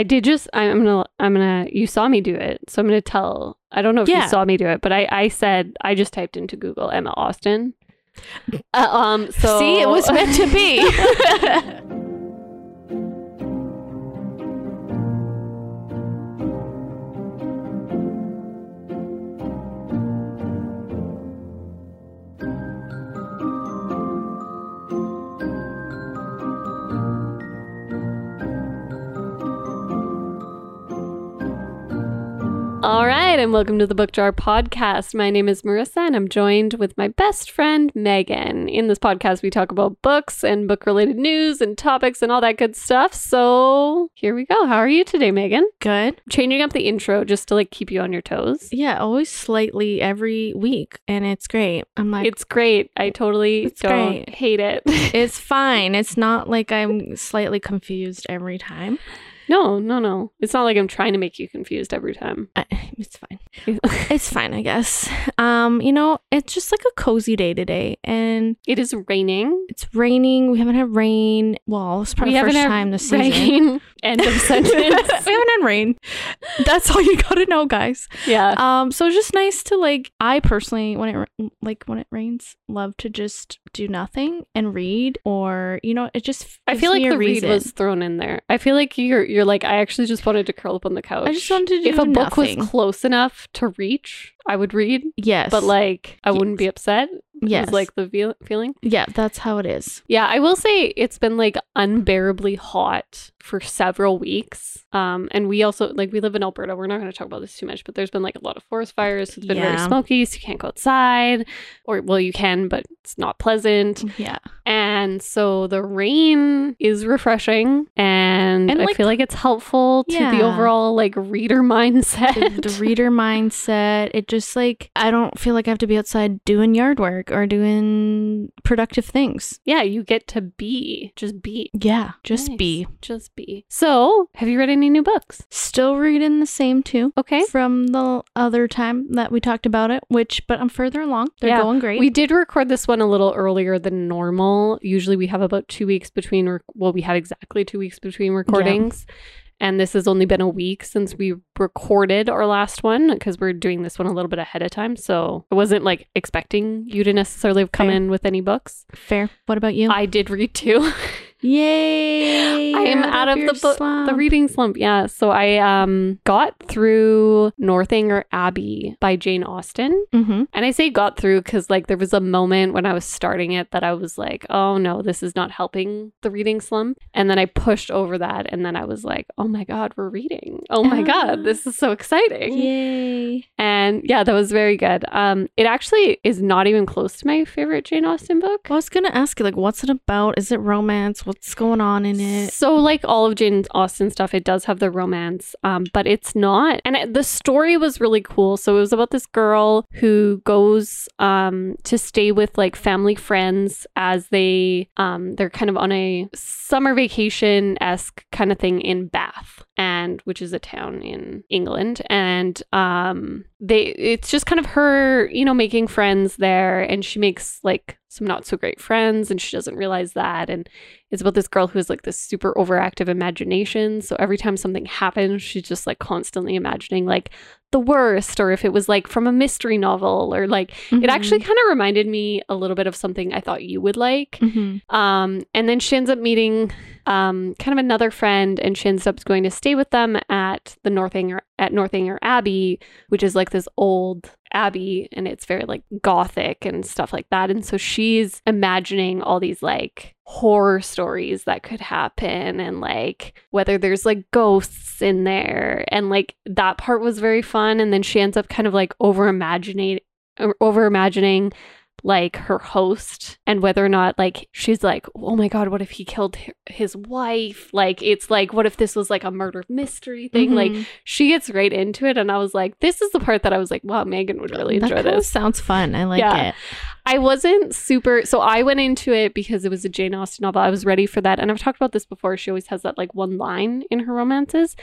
I did just. I'm gonna. I'm gonna. You saw me do it, so I'm gonna tell. I don't know if Yeah. you saw me do it, but I. I said I just typed into Google Emma Austen. Uh, um. So See, it was meant to be. All right, and welcome to the Book Jar podcast. My name is Marissa, and I'm joined with my best friend Megan. In this podcast, we talk about books and book-related news and topics and all that good stuff. So here we go. How are you today, Megan? Good. Changing up the intro just to like keep you on your toes. Yeah, always slightly every week, and it's great. I'm like, It's great. I totally don't great. hate it. it's fine. It's not like I'm slightly confused every time. No, no, no. It's not like I'm trying to make you confused every time. I, it's fine. It's fine, I guess. Um, you know, it's just like a cozy day today, and it is raining. it's raining. We haven't had rain. Well, it's probably the first time this season. End of sentence. we haven't had rain. That's all you gotta know, guys. yeah. Um, so it's just nice to like. I personally, when it like when it rains, love to just do nothing and read, or you know, it just. I feel like the read was thrown in there. I feel like you're you're like I actually just wanted to curl up on the couch. I just wanted to do if a book was close enough to reach, I would read, yes, but like I wouldn't be upset. Yes, Is like the feel- feeling. yeah, that's how it is. Yeah, I will say it's been like unbearably hot for several weeks. Um, and we also like we live in Alberta. We're not going to talk about this too much, but there's been like a lot of forest fires. It's been very smoky, so you can't go outside, or well, you can, but it's not pleasant. Yeah, And so the rain is refreshing, and, And, I like- feel like it's helpful to the overall like reader the, mindset. the reader mindset. It just like I don't feel like I have to be outside doing yard work or doing productive things. yeah, you get to be, just be, Yeah, just Nice. be. just be. So, have you read any new books? Still reading the same two. Okay. From the other time that we talked about it, which, but I'm further along. They're Yeah, going great. We did record this one a little earlier than normal. Usually we have about two weeks between, rec- well, we had exactly two weeks between recordings. And this has only been a week since we recorded our last one because we're doing this one a little bit ahead of time. So I wasn't like expecting you to necessarily come Fair. in with any books. Fair. What about you? I did read two. Yay! I am you're out of your the book, the reading slump. Yeah. So I um got through Northanger Abbey by Jane Austen. Mhm. And I say got through because like there was a moment when I was starting it that I was like, oh no, this is not helping the reading slump. And then I pushed over that and then I was like, oh my God, we're reading. Oh my Ah. God, this is so exciting. Yay! And yeah, that was very good. Um, it actually is not even close to my favorite Jane Austen book. I was gonna ask you, like, what's it about? Is it romance? What's going on in it? So, like all of Jane Austen stuff, it does have the romance, um, but it's not. And it, the story was really cool. So, it was about this girl who goes um, to stay with like family friends as they um, they're kind of on a summer vacation esque kind of thing in Bath, and which is a town in England, and um, they it's just kind of her, you know, making friends there, and she makes like some not so great friends, and she doesn't realize that, and it's about this girl who has like this super overactive imagination. So every time something happens, she's just like constantly imagining like the worst, or if it was like from a mystery novel, or like Mm-hmm. it actually kind of reminded me a little bit of something I thought you would like. Mhm. Um, and then she ends up meeting um, kind of another friend, and she ends up going to stay with them at the Northanger at Northanger Abbey, which is like this old abbey, and it's very like gothic and stuff like that. And so she's imagining all these like horror stories that could happen, and like whether there's like ghosts in there, and like that part was very fun. And then she ends up kind of like over imagining over imagining like her host and whether or not like she's like oh my god what if he killed his wife like it's like what if this was like a murder mystery thing like Mhm. she gets right into it and i was like this is the part that i was like wow megan would really that enjoy this sounds fun. I like Yeah. it. I wasn't super. So I went into it because it was a Jane Austen novel. I was ready for that. And I've talked about this before. She always has that like one line in her romances.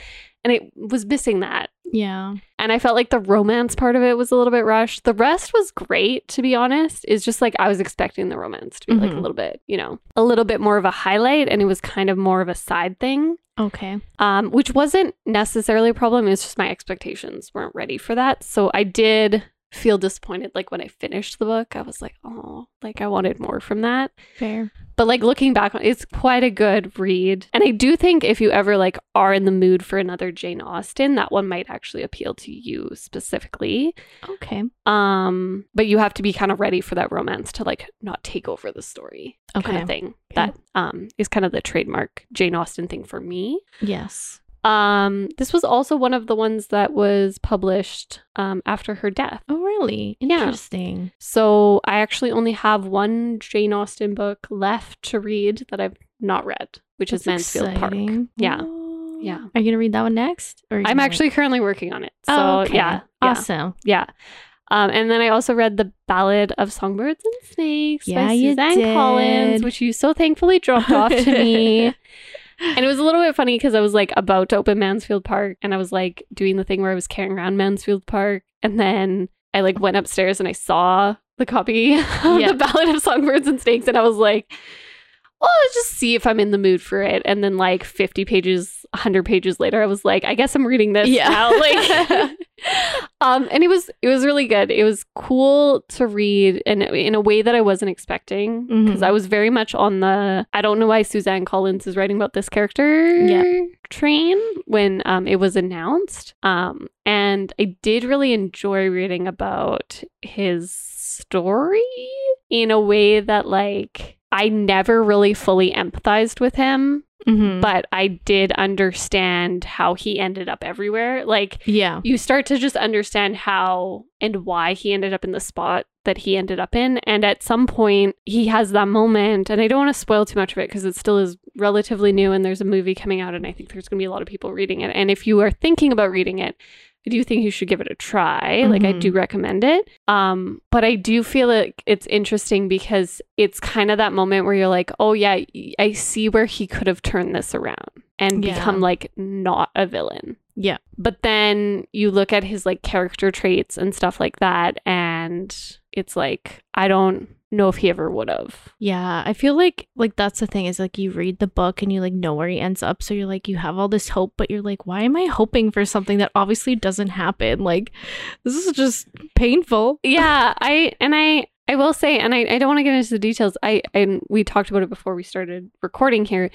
And it was missing that. Yeah. And I felt like the romance part of it was a little bit rushed. The rest was great, to be honest. It's just like I was expecting the romance to be like a Mhm. little bit, you know, a little bit more of a highlight, and it was kind of more of a side thing. Okay. um, which wasn't necessarily a problem. It's just my expectations weren't ready for that. So I did feel disappointed. Like when I finished the book, I was like, oh, like I wanted more from that. Fair. But like looking back on it's quite a good read. And I do think if you ever like are in the mood for another Jane Austen, that one might actually appeal to you specifically. Okay. Um, but you have to be kind of ready for that romance to like not take over the story Okay. kind of thing. That um is kind of the trademark Jane Austen thing for me. Yes. Um, this was also one of the ones that was published um, after her death. Oh, really? Yeah. Interesting. So I actually only have one Jane Austen book left to read that I've not read, which is That's Mansfield Park. exciting. Yeah. Oh. Yeah. Are you gonna read that one next? Or I'm actually currently working on it. So Oh, okay. yeah, yeah, Awesome. yeah. Um, and then I also read the Ballad of Songbirds and Snakes Yeah, by you Suzanne Collins, which you so thankfully dropped off to me. And it was a little bit funny because I was like about to open Mansfield Park and I was like doing the thing where I was carrying around Mansfield Park. And then I like went upstairs and I saw the copy of Yeah. the Ballad of Songbirds and Snakes. And I was like, well, let's just see if I'm in the mood for it. And then like 50 pages, 100 pages later, I was like, I guess I'm reading this Yeah. now. Like, um, and it was, it was really good. It was cool to read in, in a way that I wasn't expecting because Mhm. I was very much on the I don't know why Suzanne Collins is writing about this character Yeah. train when um, it was announced. Um, and I did really enjoy reading about his story in a way that like I never really fully empathized with him, Mhm. but I did understand how he ended up everywhere. Like yeah. you start to just understand how and why he ended up in the spot that he ended up in. And at some point, he has that moment, and I don't want to spoil too much of it because it still is relatively new and there's a movie coming out, and I think there's going to be a lot of people reading it. And if you are thinking about reading it, I do think you should give it a try. Like I do recommend it. Um, but I do feel like it's interesting because it's kind of that moment where you're like, oh yeah, I see where he could have turned this around and Yeah. become like not a villain Yeah. but then you look at his like character traits and stuff like that and it's like i don't know if he ever would have Yeah, I feel like like that's the thing is like you read the book and you like know where he ends up, so you're like you have all this hope, but you're like, why am I hoping for something that obviously doesn't happen? Like this is just painful. yeah i and i i will say and i, I don't want to get into the details i and we talked about it before we started recording here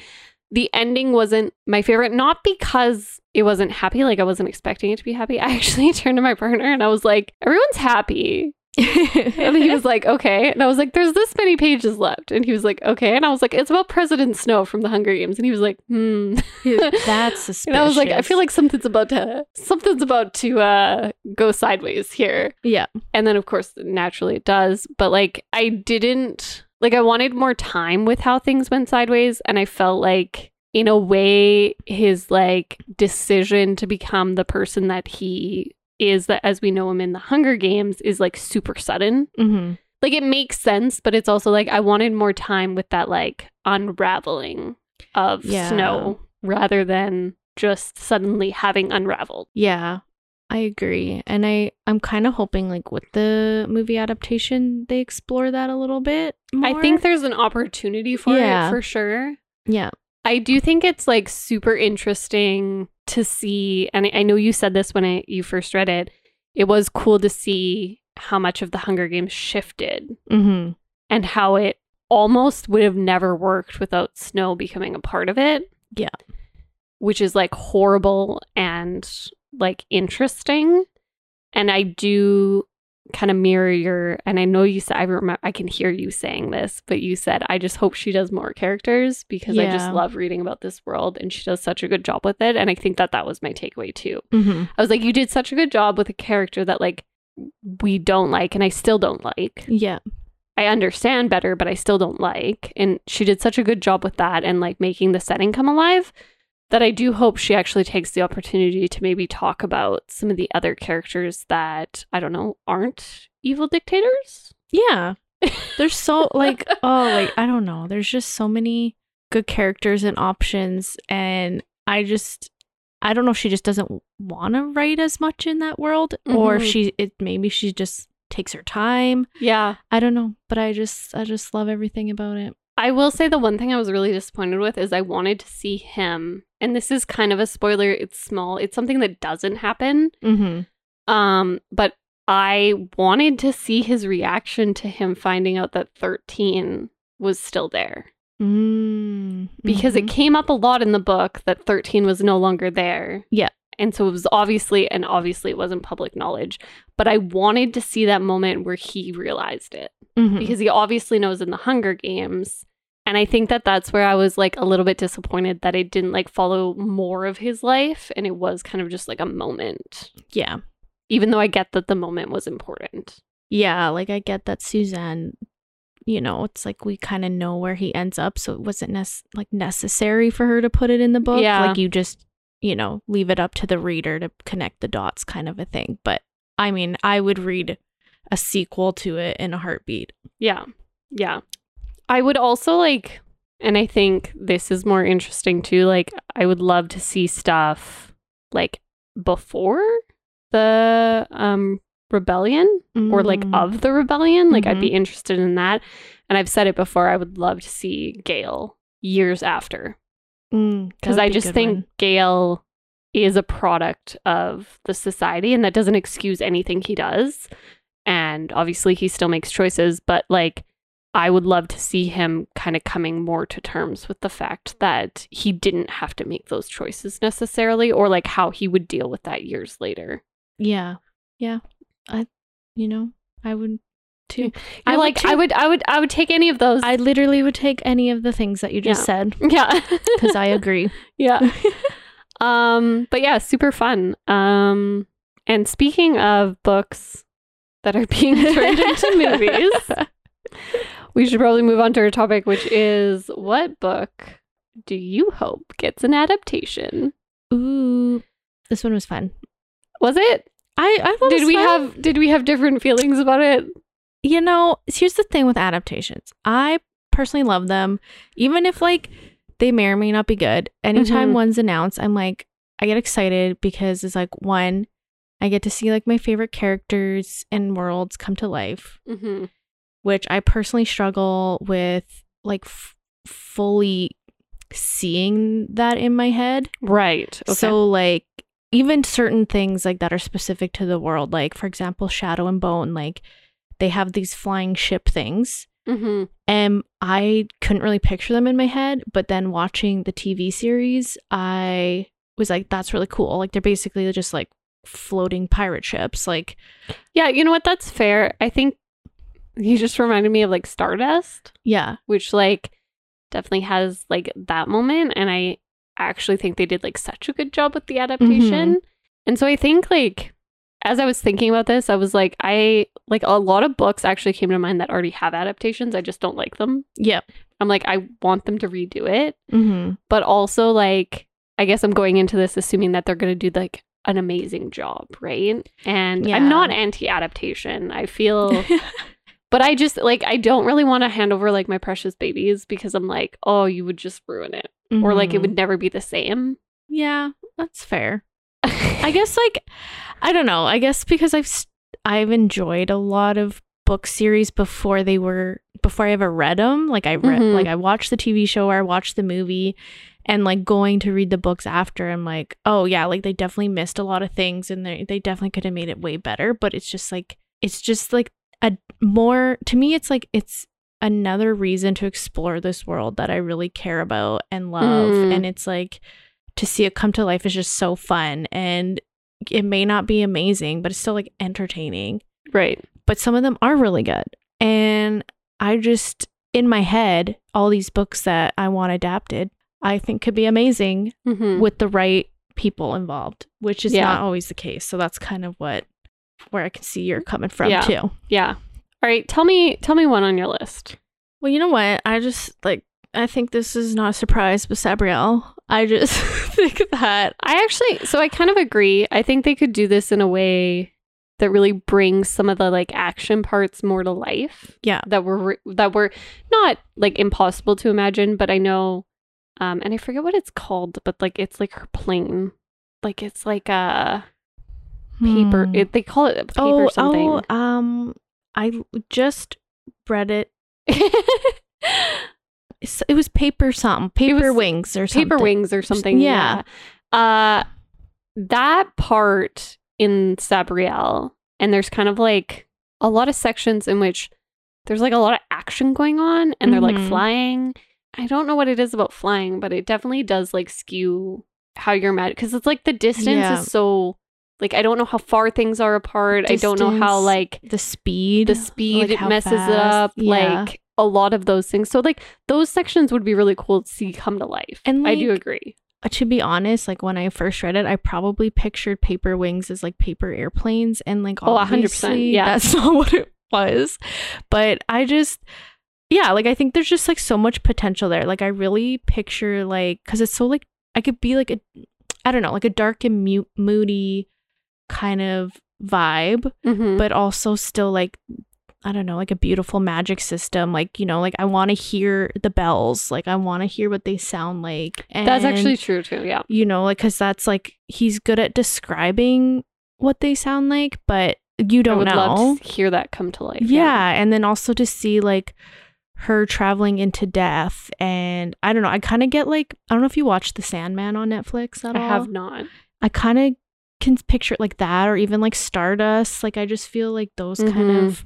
the ending wasn't my favorite not because it wasn't happy like i wasn't expecting it to be happy i actually turned to my partner and i was like everyone's happy And he was like, okay. And I was like, there's this many pages left. And he was like, okay. And I was like, it's about President Snow from the Hunger Games. And he was like, hmm. that's suspicious. And I was like, I feel like something's about to something's about to uh go sideways here. yeah, And then of course naturally it does. But like I didn't like I wanted more time with how things went sideways. And I felt like in a way his like decision to become the person that he is that as we know him in the Hunger Games is like super sudden hmm like it makes sense, but it's also like I wanted more time with that like unraveling of Yeah. snow rather than just suddenly having unraveled. yeah. I agree, and I I'm kind of hoping like with the movie adaptation they explore that a little bit. More. I think there's an opportunity for Yeah. it for sure. yeah, I do think it's like super interesting to see, and I- know you said this when I, you first read it. It was cool to see how much of the Hunger Games shifted hmm and how it almost would have never worked without Snow becoming a part of it. Yeah. Which is like horrible and like interesting. And I do kind of mirror your and I know you said I remember I can hear you saying this, but you said I just hope she does more characters because I just love reading about this world and she does such a good job with it and I think that that was my takeaway too. hmm I was like you did such a good job with a character that like we don't like and I still don't like. yeah, I understand better, but I still don't like. And she did such a good job with that and like making the setting come alive that I do hope she actually takes the opportunity to maybe talk about some of the other characters that I don't know aren't evil dictators. yeah. There's so like oh like I don't know. There's just so many good characters and options, and I just I don't know if she just doesn't want to write as much in that world or if she it maybe she just takes her time. Yeah. I don't know, but I just I just love everything about it. I will say the one thing I was really disappointed with is I wanted to see him, and this is kind of a spoiler. It's small. It's something that doesn't happen. Mhm. Um, but I wanted to see his reaction to him finding out that 13 was still there Mm. because it came up a lot in the book that 13 was no longer there. Yeah. And so it was obviously, and obviously it wasn't public knowledge, but I wanted to see that moment where he realized it Mhm. because he obviously knows in the Hunger Games. And I think that that's where I was like a little bit disappointed that it didn't like follow more of his life and it was kind of just like a moment, yeah. even though I get that the moment was important. Yeah, like I get that Suzanne, you know, it's like we kind of know where he ends up, so it wasn't nec- like necessary for her to put it in the book. Yeah. Like you just, you know, leave it up to the reader to connect the dots kind of a thing. But I mean, I would read a sequel to it in a heartbeat. Yeah. Yeah. I would also like, and I think this is more interesting too. Like, I would love to see stuff like before the um rebellion or like Mm. of the rebellion. Like, I'd Mhm. be interested in that. And I've said it before, I would love to see Gale years after Mm, because would I just think one. Gale is a product of the society, and that doesn't excuse anything he does. And obviously, he still makes choices, but like, I would love to see him kind of coming more to terms with the fact that he didn't have to make those choices necessarily, or like how he would deal with that years later. Yeah, yeah. I, you know, I would too. I like, too. I would, I would, I would take any of those. I literally would take any of the things that you just Yeah. said yeah, because I agree. yeah. Um, but yeah, super fun. Um, and speaking of books that are being turned into movies, we should probably move on to our topic, which is what book do you hope gets an adaptation? Ooh, this one was fun. Was it? I I thought it Did we fun. have did we have different feelings about it? you know, here's the thing with adaptations. I personally love them, even if like they may or may not be good. Anytime Mhm. one's announced, I'm like, I get excited because it's like one, I get to see like my favorite characters and worlds come to life, Mm-hmm. Which I personally struggle with like f- fully seeing that in my head. Right. Okay. So like even certain things like that are specific to the world, like for example, Shadow and Bone, like they have these flying ship things. mm-hmm. And I couldn't really picture them in my head, but then watching the TV series, I was like, that's really cool. Like they're basically just like floating pirate ships. Like Yeah, you know what? That's fair. I think you just reminded me of like Stardust. yeah. which like definitely has like that moment and i actually think they did like such a good job with the adaptation and so i think like as i was thinking about this i was like i like a lot of books actually came to mind that already have adaptations i just don't like them Yeah. i'm like i want them to redo it Mm-hmm. but also like i guess i'm going into this assuming that they're going to do like an amazing job right and Yeah. i'm not anti-adaptation i feel but I just like I don't really want to hand over like my precious babies because I'm like, oh, you would just ruin it. Or like it would never be the same. Yeah, that's fair. I guess like I don't know. I guess because I've I've enjoyed a lot of book series before they were before I ever read them. Like I read Mhm. like I watched the TV show or I watched the movie and like going to read the books after I'm like, "Oh yeah, like they definitely missed a lot of things and they they definitely could have made it way better, but it's just like it's just like a more to me it's like it's another reason to explore this world that I really care about and love Mm. and it's like to see it come to life is just so fun and it may not be amazing but it's still like entertaining right. but some of them are really good and i just in my head all these books that i want adapted i think could be amazing hmm with the right people involved which is Yeah. not always the case so that's kind of what where i can see you're coming from Yeah. too Yeah. All right. Tell me. Tell me one on your list. well you know what i just like i think this is not a surprise but sabriel i just think that I actually. So I kind of agree. I think they could do this in a way that really brings some of the like action parts more to life. Yeah. That were re- that were not like impossible to imagine, but I know. Um, and I forget what it's called, but like it's like her plane like it's like a paper. Hmm. It, they call it paper oh, something. oh, um, I just read it. It was paper something, paper wings or something. paper wings or something. Yeah. Yeah. Uh, that part in Sabriel, and there's kind of like a lot of sections in which there's like a lot of action going on, and they're like Mhm. flying. I don't know what it is about flying, but it definitely does like skew how you're mad because it's like the distance Yeah. is so like I don't know how far things are apart. I don't know how like The speed, the speed like it messes it up Yeah. like a lot of those things so like those sections would be really cool to see come to life And, i do agree Uh, to be honest, like when I first read it, I probably pictured paper wings as like paper airplanes, and like Oh, 100%, obviously yeah. that's not what it was. But I just, yeah, like I think there's just like so much potential there. Like I really picture like because it's so like I could be like a, I don't know, like a dark and mute, moody kind of vibe, Mhm. but also still like I don't know, like a beautiful magic system. Like, you know, like I want to hear the bells. Like I want to hear what they sound like. And that's actually true too yeah you know, like cuz that's like he's good at describing what they sound like, but you don't would know. love to hear that come to life yeah. and then also to see like her traveling into death and I don't know, I kind of get like I don't know if you watched The Sandman on Netflix at i all. have not I kind of can picture it like that or even like Stardust. Like I just feel like those kind Mhm. of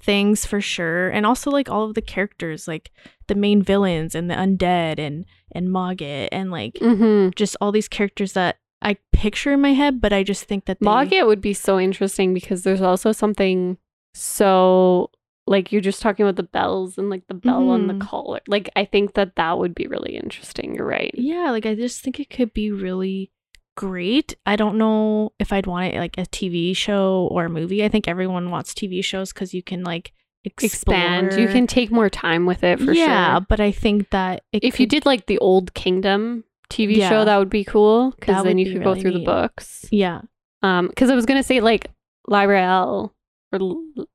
things for sure. And also like all of the characters, like the main villains and the undead and and Mogget and like mm-hmm. just all these characters that I picture in my head, but I just think that they Mogget would be so interesting because there's also something so like you're just talking about the bells and like the bell on the Mhm. collar like i think that that would be really interesting you're right Yeah, like I just think it could be really great. I don't know if I'd want it like a TV show or a movie. I think everyone wants TV shows because you can like expand you can take more time with it for yeah, sure Yeah, but I think that it if you did like the old kingdom tv Yeah. show that would be cool because then you could go really through the books yeah, um because i was gonna say like Lirael or L-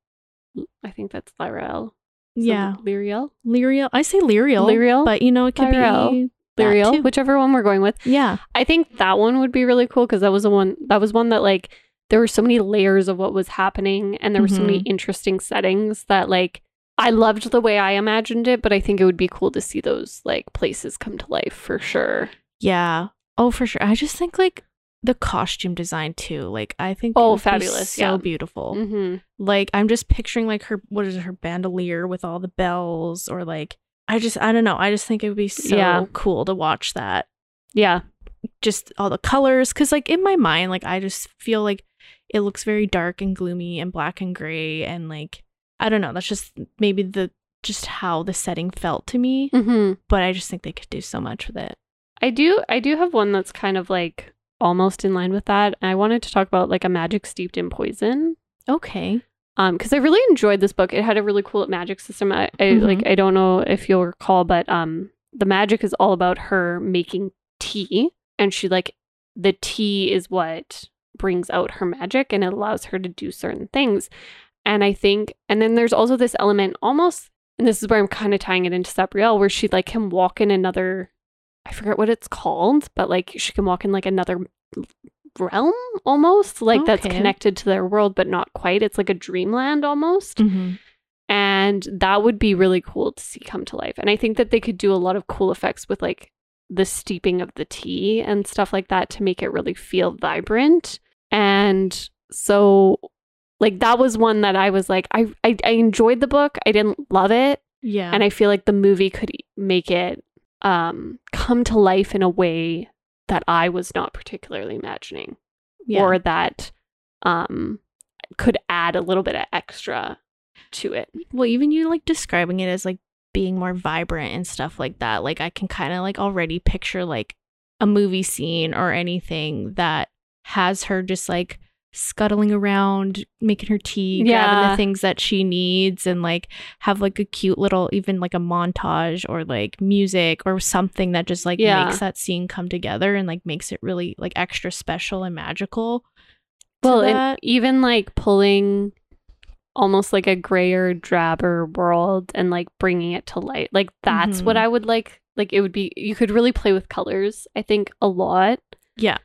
i think that's Lirael So yeah, lyriel Lyriel. I say Lyriel, Lyriel? but you know it could Lyriel. be lyriel whichever one we're going with Yeah, i think that one would be really cool because that was the one that was one that like there were so many layers of what was happening and there were so many Mhm. interesting settings that like I loved the way I imagined it, but I think it would be cool to see those like places come to life for sure. yeah. Oh, for sure. I just think like the costume design too. Like I think Oh, fabulous, so yeah. beautiful. Mm-hmm. Like I'm just picturing like her what is it, her bandolier with all the bells or like I just I don't know. I just think it would be so Yeah. cool to watch that. Yeah. Just all the colors cuz like in my mind like I just feel like it looks very dark and gloomy and black and gray and like I don't know. That's just maybe the just how the setting felt to me, Mm-hmm. but I just think they could do so much with it. I do. I do have one that's kind of like almost in line with that. I wanted to talk about like a magic steeped in poison. Okay. Um, because I really enjoyed this book. It had a really cool magic system. I, I Mhm. like. I don't know if you'll recall, but um, the magic is all about her making tea, and she like the tea is what brings out her magic, and it allows her to do certain things. And I think, and then there's also this element, almost, and this is where I'm kind of tying it into Sabriel, where she like can walk in another. I forget what it's called, but like she can walk in like another realm almost like that's connected to their world but not quite. It's like a dreamland almost. Mm-hmm. and that would be really cool to see come to life. And i think that they could do a lot of cool effects with like the steeping of the tea and stuff like that to make it really feel vibrant. And so like that was one that i was like i i, I enjoyed the book. I didn't love it. Yeah. and i feel like the movie could make it um come to life in a way that i was not particularly imagining yeah. or that um could add a little bit of extra to it. well, even you like describing it as like being more vibrant and stuff like that. Like I can kind of like already picture like a movie scene or anything that has her just like scuttling around, making her tea, grabbing Yeah. the things that she needs, and like have like a cute little, even like a montage or like music or something that just like Yeah. makes that scene come together and like makes it really like extra special and magical. Well, and even like pulling almost like a grayer, drabber world and like bringing it to light. Like that's what Mhm. I would like. Like it would be you could really play with colors, I think a lot. Yeah.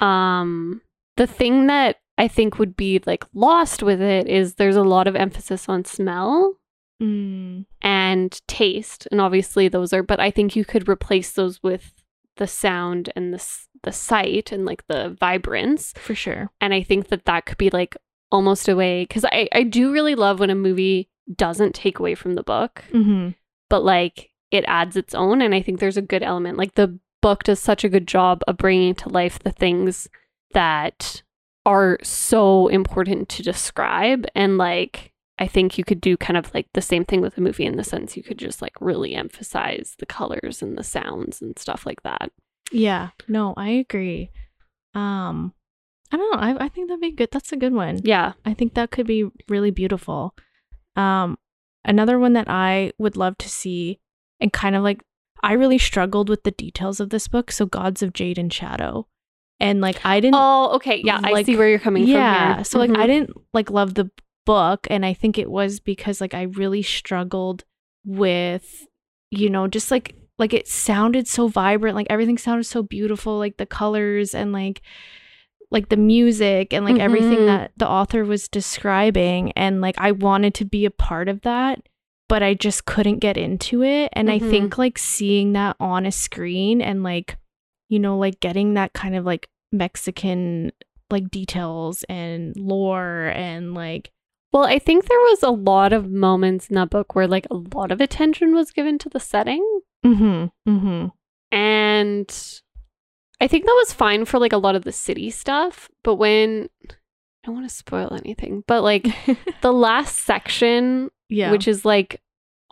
Um, the thing that I think would be like lost with it is there's a lot of emphasis on smell Mm, and taste, and obviously those are. But I think you could replace those with the sound and the the sight and like the vibrance. for sure. And I think that that could be like almost a way because I I do really love when a movie doesn't take away from the book, Mm-hmm. but like it adds its own. And I think there's a good element. Like the book does such a good job of bringing to life the things that are so important to describe. And like, I think you could do kind of like the same thing with a movie in the sense you could just like really emphasize the colors and the sounds and stuff like that. Yeah. No, I agree. Um, I don't know. I, I think that'd be good. That's a good one. Yeah. I think that could be really beautiful. Um, another one that I would love to see, and kind of like I really struggled with the details of this book. So, Gods of Jade and Shadow, and like I didn't. Oh, okay. Yeah. I see where you're coming yeah. from Yeah, So like I Mhm. didn't like love the book, and I think it was because like I really struggled with, you know, just like like it sounded so vibrant, like everything sounded so beautiful, like the colors and like like the music and like everything Mhm. that the author was describing and like I wanted to be a part of that but I just couldn't get into it and I Mhm. think like seeing that on a screen and like you know like getting that kind of like Mexican like details and lore and like Well, I think there was a lot of moments in that book where like a lot of attention was given to the setting. mhm mhm And I think that was fine for like a lot of the city stuff. But when I don't want to spoil anything, but like the last section, yeah which is like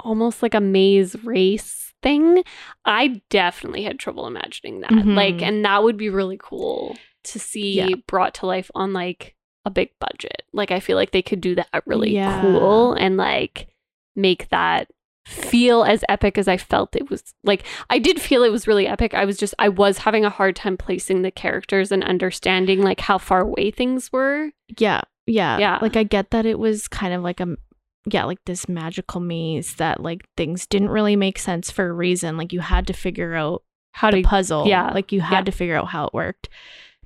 almost like a maze race thing, I definitely had trouble imagining that. Mhm. Like, and that would be really cool to see Yeah. brought to life on like a big budget. Like, I feel like they could do that really Yeah. cool and like make that feel as epic as I felt it was like I did feel it was really epic. I was just I was having a hard time placing the characters and understanding like how far away things were. yeah yeah Yeah. like I get that it was kind of like a yeah like this magical maze that like things didn't really make sense for a reason like you had to figure out How to puzzle. yeah, Like you had yeah. to figure out how it worked.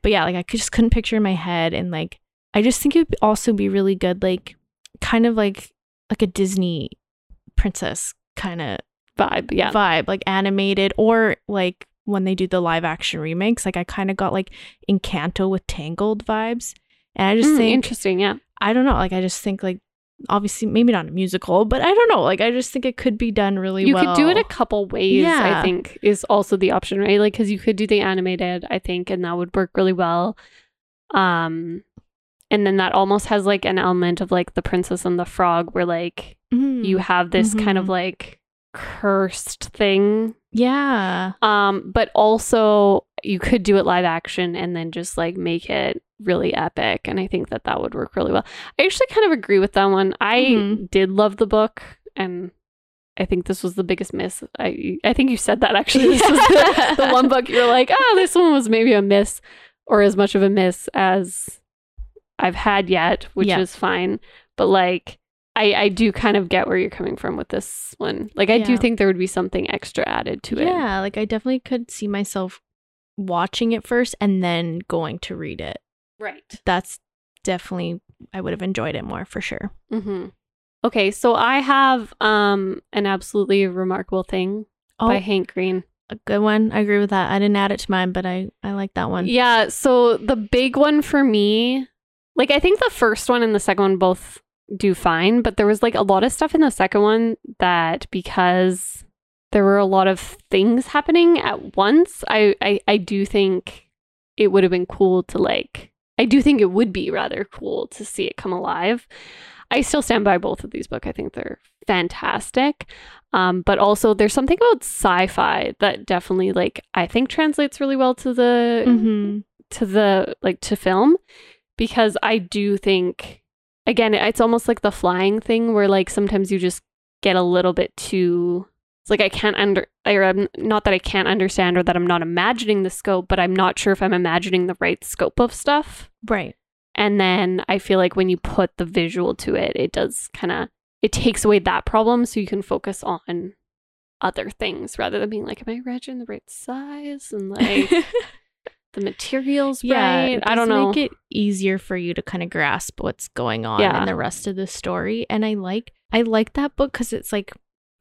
But yeah, like I could- just couldn't picture in my head and like I just think it would also be really good like kind of like like a Disney princess kind of vibe. Yeah. vibe, like animated or like when they do the live action remakes, like I kind of got like Encanto with Tangled vibes. And I just Mm, think interesting, yeah. I don't know, like I just think like obviously maybe not a musical, but I don't know, like I just think it could be done really well. You well. could do it a couple ways, Yeah. I think, is also the option, right? Like, because you could do the animated, I think, and that would work really well. Um, and then that almost has like an element of like the Princess and the Frog, where like Mhm. you have this kind of Mhm. like cursed thing. Yeah. Um, but also you could do it live action and then just like make it really epic. And I think that that would work really well. I actually kind of agree with that one. I Mhm. did love the book and I think this was the biggest miss. I I think you said that actually. This was the, the one book you're like, oh, this one was maybe a miss or as much of a miss as I've had yet, which Yeah. is fine. But like I, I do kind of get where you're coming from with this one. Like I do think there would be something extra added to it. Yeah, like I definitely could see myself watching it first and then going to read it. Right. That's definitely I would have enjoyed it more for sure. Mm-hmm. Okay, so I have um an absolutely remarkable thing Oh, by Hank Green. a good one. I agree with that. I didn't add it to mine, but I I like that one. Yeah, so the big one for me, like I think the first one and the second one both do fine, but there was like a lot of stuff in the second one that because there were a lot of things happening at once, I I, I do think it would have been cool to like I do think it would be rather cool to see it come alive. I still stand by both of these books. I think they're fantastic. Um, but also there's something about sci-fi that definitely like I think translates really well to the Mm-hmm. to the like to film because I do think again it's almost like the flying thing where like sometimes you just get a little bit too it's like I can't under or I'm, not that I can't understand or that I'm not imagining the scope but I'm not sure if I'm imagining the right scope of stuff Right. and then I feel like when you put the visual to it it does kind of it takes away that problem so you can focus on other things rather than being like am I imagining the right size and like the materials yeah, right. I don't know. Make it easier for you to kind of grasp what's going on Yeah. in the rest of the story, and I like I like that book because it's like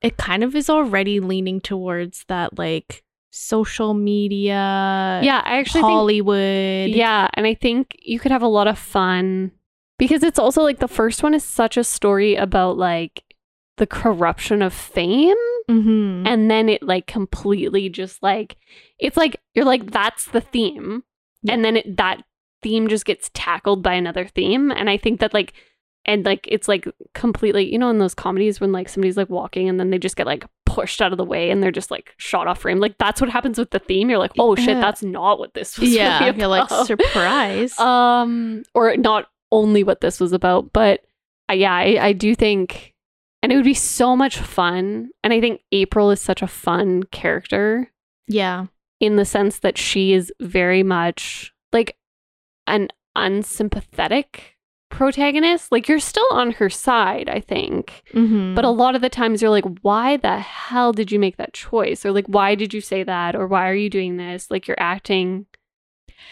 it kind of is already leaning towards that like social media, yeah, I actually think Hollywood, Yeah, and I think you could have a lot of fun because it's also like the first one is such a story about like the corruption of fame hmm and then it like completely just like it's like you're like that's the theme Yeah. and then it, that theme just gets tackled by another theme and I think that like and like it's like completely you know in those comedies when like somebody's like walking and then they just get like pushed out of the way and they're just like shot off frame like that's what happens with the theme. You're like oh shit that's not what this was yeah, really you're like surprise. um or not only what this was about but uh, yeah I, I do think and it would be so much fun and i think april is such a fun character yeah, in the sense that she is very much like an unsympathetic protagonist like you're still on her side i think. Hmm but a lot of the times you're like why the hell did you make that choice? Or like why did you say that? Or why are you doing this? Like you're acting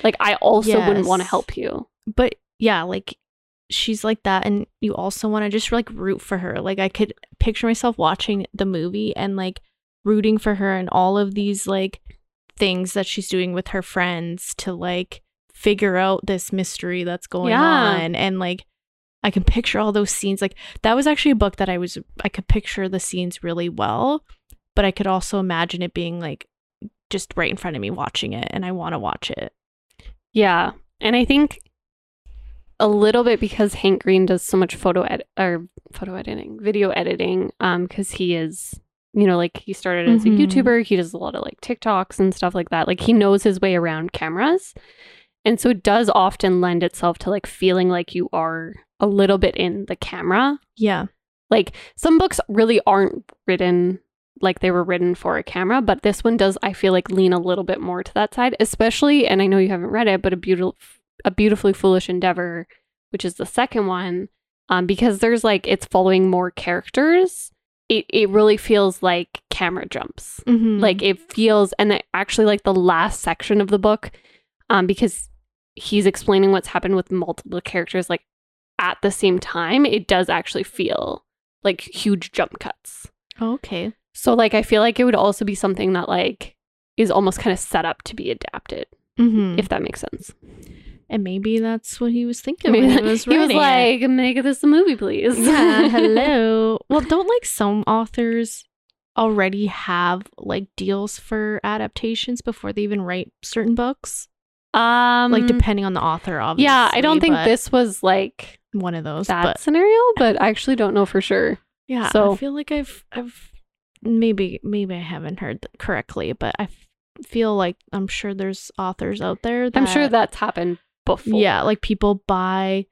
like i also wouldn't want to help you. But yeah, like she's like that, and you also want to just like root for her. Like I could picture myself watching the movie and like rooting for her and all of these like things that she's doing with her friends to like figure out this mystery that's going Yeah. on and like I can picture all those scenes like that was actually a book that I was I could picture the scenes really well but I could also imagine it being like just right in front of me watching it and I want to watch it. Yeah. And I think a little bit because Hank Green does so much photo ed- or photo editing, video editing, um, because he is, you know, like he started as Mhm. a YouTuber. He does a lot of like TikToks and stuff like that. Like he knows his way around cameras. And so it does often lend itself to like feeling like you are a little bit in the camera. Yeah. Like some books really aren't written like they were written for a camera, but this one does I feel like lean a little bit more to that side, especially and I know you haven't read it, but a beautiful a beautifully foolish endeavor, which is the second one, um because there's like it's following more characters. It it really feels like camera jumps. Mhm. Like it feels and actually like the last section of the book um because he's explaining what's happened with multiple characters like at the same time, it does actually feel like huge jump cuts. okay. So like I feel like it would also be something that like is almost kind of set up to be adapted, Mm-hmm. if that makes sense. and maybe that's what he was thinking Maybe when he was he was writing it. like, "Make this a movie, please." yeah, hello. Well, don't like some authors already have like deals for adaptations before they even write certain books? Um, Like depending on the author, obviously. yeah, I don't think this was like one of those. that But scenario, but I actually don't know for sure. yeah, so- I feel like I've I've maybe maybe I haven't heard that correctly, but I feel like I'm sure there's authors out there. That, I'm sure that's happened before. yeah, like people buy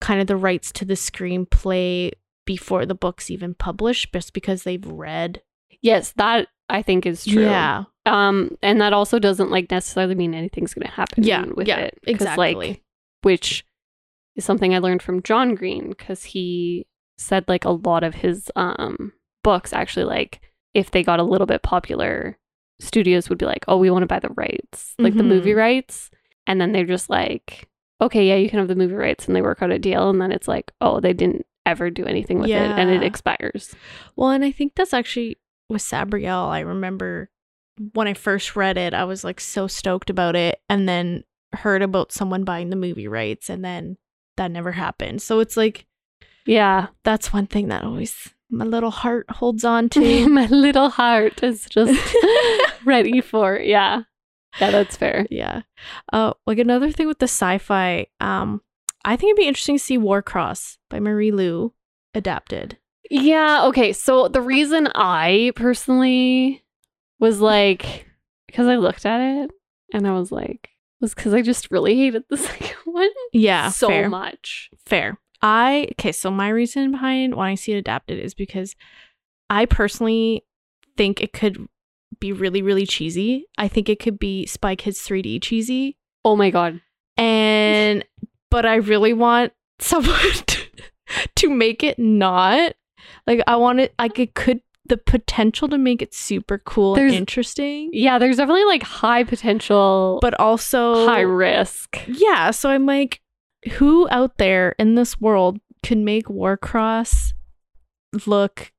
kind of the rights to the screenplay before the book's even published, just because they've read. Yes, that I think is true. Yeah, Um, and that also doesn't like necessarily mean anything's going to happen. Yeah, with yeah, it. exactly. Like, which is something I learned from John Green because he said like a lot of his um books actually like if they got a little bit popular, studios would be like, "Oh, we want to buy the rights, like the Mhm. movie rights," and then they're just like, "Okay, yeah, you can have the movie rights," and they work out a deal, and then it's like, "Oh, they didn't ever do anything with it, and it expires." Well, and I think that's actually with Sabriel. I remember when I first read it, I was like so stoked about it, and then heard about someone buying the movie rights, and then that never happened. So it's like Yeah, that's one thing that always my little heart holds on to. my little heart is just ready for yeah yeah that's fair yeah. Uh, like another thing with the sci-fi, um, I think it'd be interesting to see Warcross by Marie Lu adapted. Yeah okay so the reason i personally was like because i looked at it and i was like was because i just really hated the second one Yeah, so fair. much Fair. I okay, so my reason behind wanting to see it adapted is because I personally think it could be really, really cheesy. I think it could be Spy Kids 3D cheesy. oh my god And but I really want someone to, to make it not. Like I want it like it could the potential to make it super cool There's- and interesting, Yeah, there's definitely like high potential, but also high risk. Yeah, so I'm like, who out there in this world can make Warcross look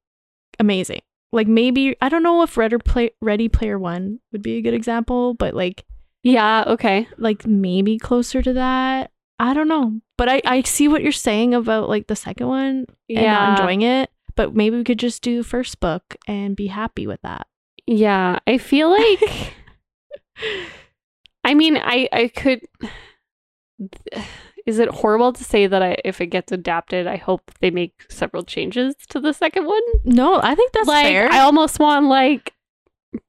amazing? Like maybe I don't know if Ready, Play- Ready Player One would be a good example, but like Yeah, okay. like maybe closer to that. I don't know, but I I see what you're saying about like the second one and Yeah. not enjoying it. But maybe we could just do first book and be happy with that. Yeah, I feel like I mean, I I could Is it horrible to say that I if it gets adapted, I hope they make several changes to the second one? No, I think that's like fair. I almost want like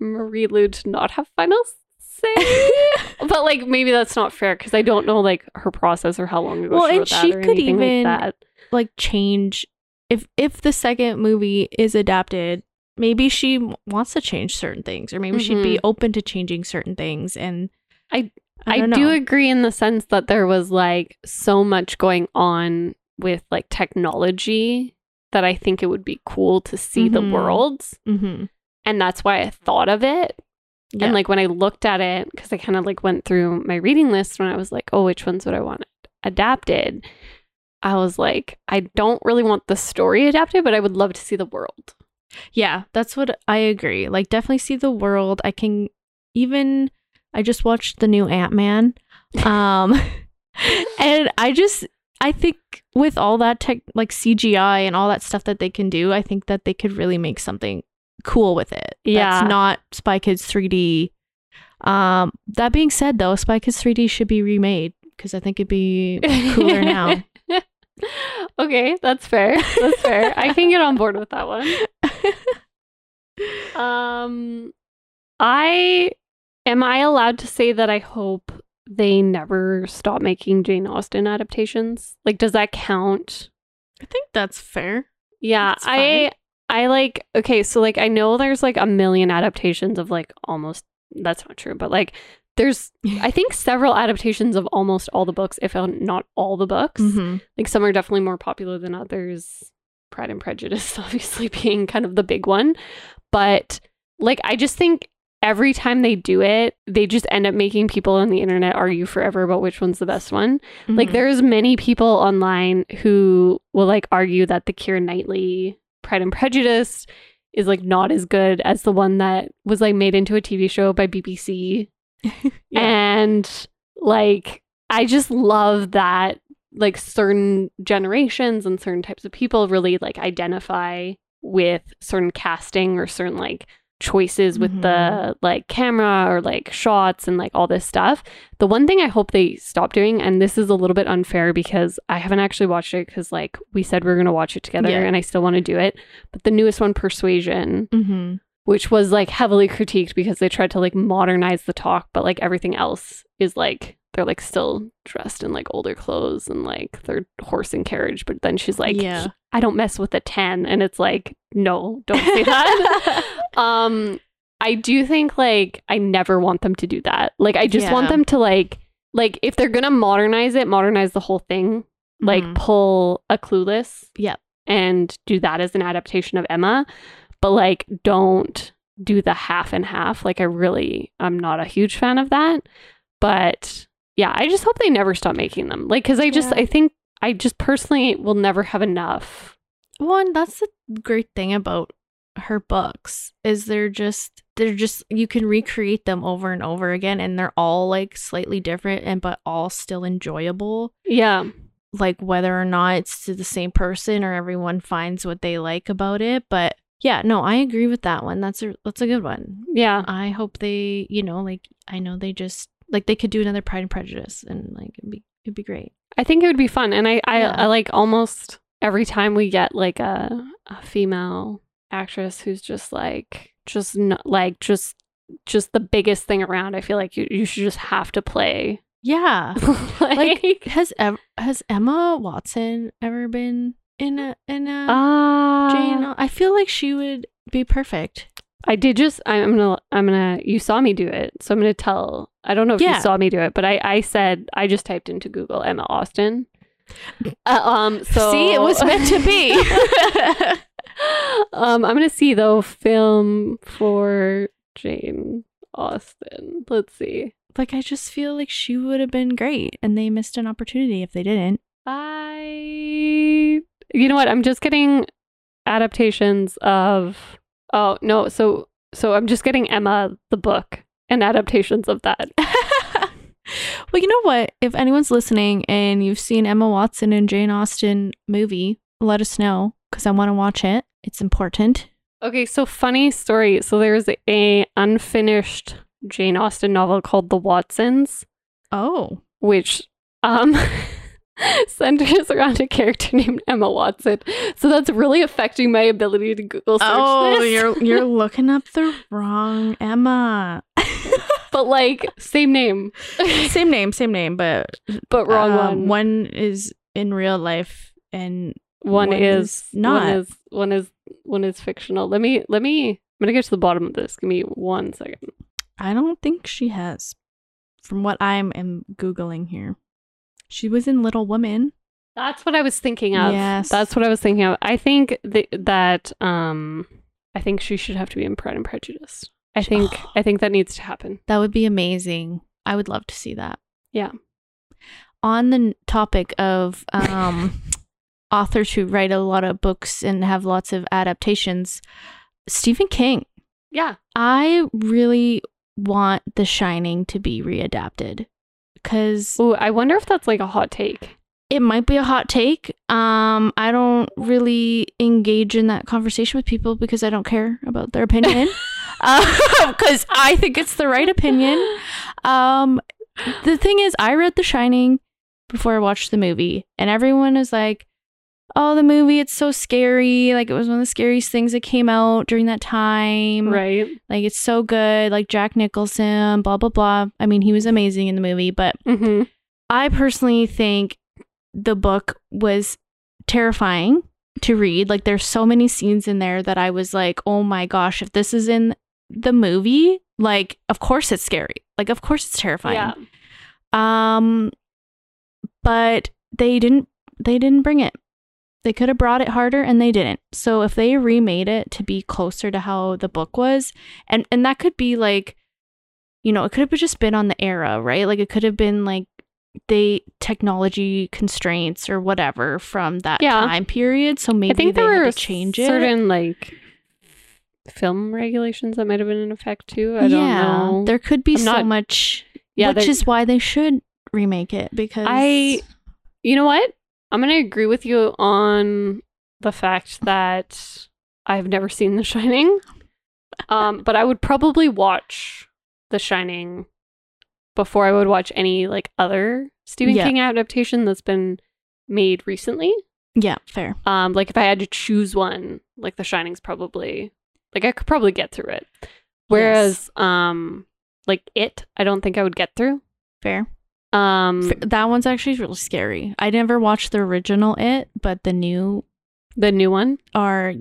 Marie Lu to not have final say. but like maybe that's not fair because I don't know like her process or how long ago Well, and she could even- like that. like change if if the second movie is adapted maybe she wants to change certain things or maybe she'd be open to changing certain things and I- I, I, do agree in the sense that there was like so much going on with like technology that I think it would be cool to see the Mhm. worlds. mm-hmm. And that's why I thought of it. Yeah. And like when I looked at it, because I kind of like went through my reading list when I was like, oh, which ones would I want adapted? I was like, I don't really want the story adapted, but I would love to see the world. yeah that's what i agree. Like definitely see the world. I can even i just watched the new ant-man um and i just i think with all that tech like cgi and all that stuff that they can do i think that they could really make something cool with it. Yeah. that's not spy kids 3d um that being said though spy kids 3d should be remade because i think it'd be cooler now okay, that's fair. That's fair. I can get on board with that one. Um, I am I allowed to say that I hope they never stop making Jane Austen adaptations? Like, does that count? i think that's fair Yeah, That's I I like okay, so like I know there's like a million adaptations of like almost that's not true, but like there's I think several adaptations of almost all the books, if not all the books. Mhm. Like some are definitely more popular than others. Pride and Prejudice obviously being kind of the big one, but like I just think every time they do it, they just end up making people on the internet argue forever about which one's the best one. Like Mhm. there's many people online who will like argue that the Keira Knightley Pride and Prejudice is like not as good as the one that was like made into a TV show by BBC. Yeah. And like I just love that like certain generations and certain types of people really like identify with certain casting or certain like choices with the Mhm. like camera or like shots and like all this stuff. The one thing I hope they stop doing, and this is a little bit unfair because I haven't actually watched it because like we said we are gonna watch it together Yeah. and I still want to do it. But the newest one, Persuasion, Mhm. Which was like heavily critiqued because they tried to like modernize the talk, but like everything else is like they're like still dressed in like older clothes and like their horse and carriage. But then she's like, Yeah. I don't mess with a 10. And it's like, no, don't say that. um, I do think like I never want them to do that. Like I just want them to like like if they're gonna modernize it, modernize the whole thing. Like Mhm. pull a clueless. Yep. And do that as an adaptation of Emma. But like don't do the half and half. Like I really I'm not a huge fan of that. But yeah, I just hope they never stop making them. Like cuz I just Yeah. I think I just personally will never have enough. One, that's the great thing about her books is they're just they're just you can recreate them over and over again and they're all like slightly different and but all still enjoyable. Yeah. Like whether or not it's to the same person or everyone finds what they like about it. But yeah, no, I agree with that one. That's a that's a good one. Yeah. I hope they, you know, like I know they just like they could do another Pride and Prejudice and like it'd be it'd be great. I think it would be fun. And I, I, Yeah. I like almost every time we get like a, a female actress who's just like, just not, like, just, just the biggest thing around. I feel like you, you should just have to play. Yeah. like, like has has Emma Watson ever been in a in a uh, Jane? I feel like she would be perfect. I did just, I'm gonna, I'm gonna, you saw me do it. So I'm gonna tell, I don't know if Yeah. you saw me do it, but I, I said, I just typed into Google Emma Austen. Uh, um, so See, it was meant to be. um, I'm gonna see though film for Jane Austen. Let's see. Like I just feel like she would have been great and they missed an opportunity if they didn't. I you know what? I'm just getting adaptations of oh no, so so I'm just getting Emma the book and adaptations of that. well, you know what? If anyone's listening and you've seen Emma Watson and Jane Austen movie, let us know because I want to watch it. It's important. Okay, so funny story. So there's a unfinished Jane Austen novel called The Watsons, Oh. which um centers around a character named Emma Watson. So that's really affecting my ability to Google search Oh, this. you're you're looking up the wrong Emma. but like same name, same name, same name, but but wrong um, one. One is in real life and one, one is, is not. One is one is one is fictional. Let me let me. I'm gonna get to the bottom of this. Give me one second. I don't think she has. From what I'm am googling here, she was in Little Woman. That's what I was thinking of. Yes. That's what I was thinking of. I think th- that um I think she should have to be in Pride and Prejudice. I think I think that needs to happen. That would be amazing. I would love to see that. Yeah. On the topic of um, authors who write a lot of books and have lots of adaptations, Stephen King. Yeah. I really want The Shining to be readapted because Ooh, I wonder if that's like a hot take. it might be a hot take. Um, I don't really engage in that conversation with people because I don't care about their opinion. Because I think it's the right opinion. Um, the thing is, I read The Shining before I watched the movie, and everyone is like, "Oh, the movie, it's so scary. Like it was one of the scariest things that came out during that time. Right. Like it's so good. Like Jack Nicholson, blah blah blah. I mean, he was amazing in the movie, but Mm-hmm. I personally think the book was terrifying to read. Like there's so many scenes in there that I was like, "Oh my gosh, if this is in the movie, like of course it's scary. Like of course it's terrifying." Yeah. Um but they didn't they didn't bring it. They could have brought it harder and they didn't. So if they remade it to be closer to how the book was and and that could be like you know, it could have just been on the era, right? Like it could have been like they technology constraints or whatever from that Yeah. time period. So maybe I think they there were had to change it. certain like film regulations that might have been in effect too. I don't know. there could be I'm so not- much, yeah, which is why they should remake it because I, you know what? I'm gonna agree with you on the fact that I've never seen The Shining, um, but I would probably watch The Shining before I would watch any like other Stephen Yeah. King adaptation that's been made recently. yeah, fair. Um, like if I had to choose one, like The Shining's probably like I could probably get through it. Whereas, um, like It, I don't think I would get through. Fair. Um, that one's actually really scary. I never watched the original It, but the new the new one. are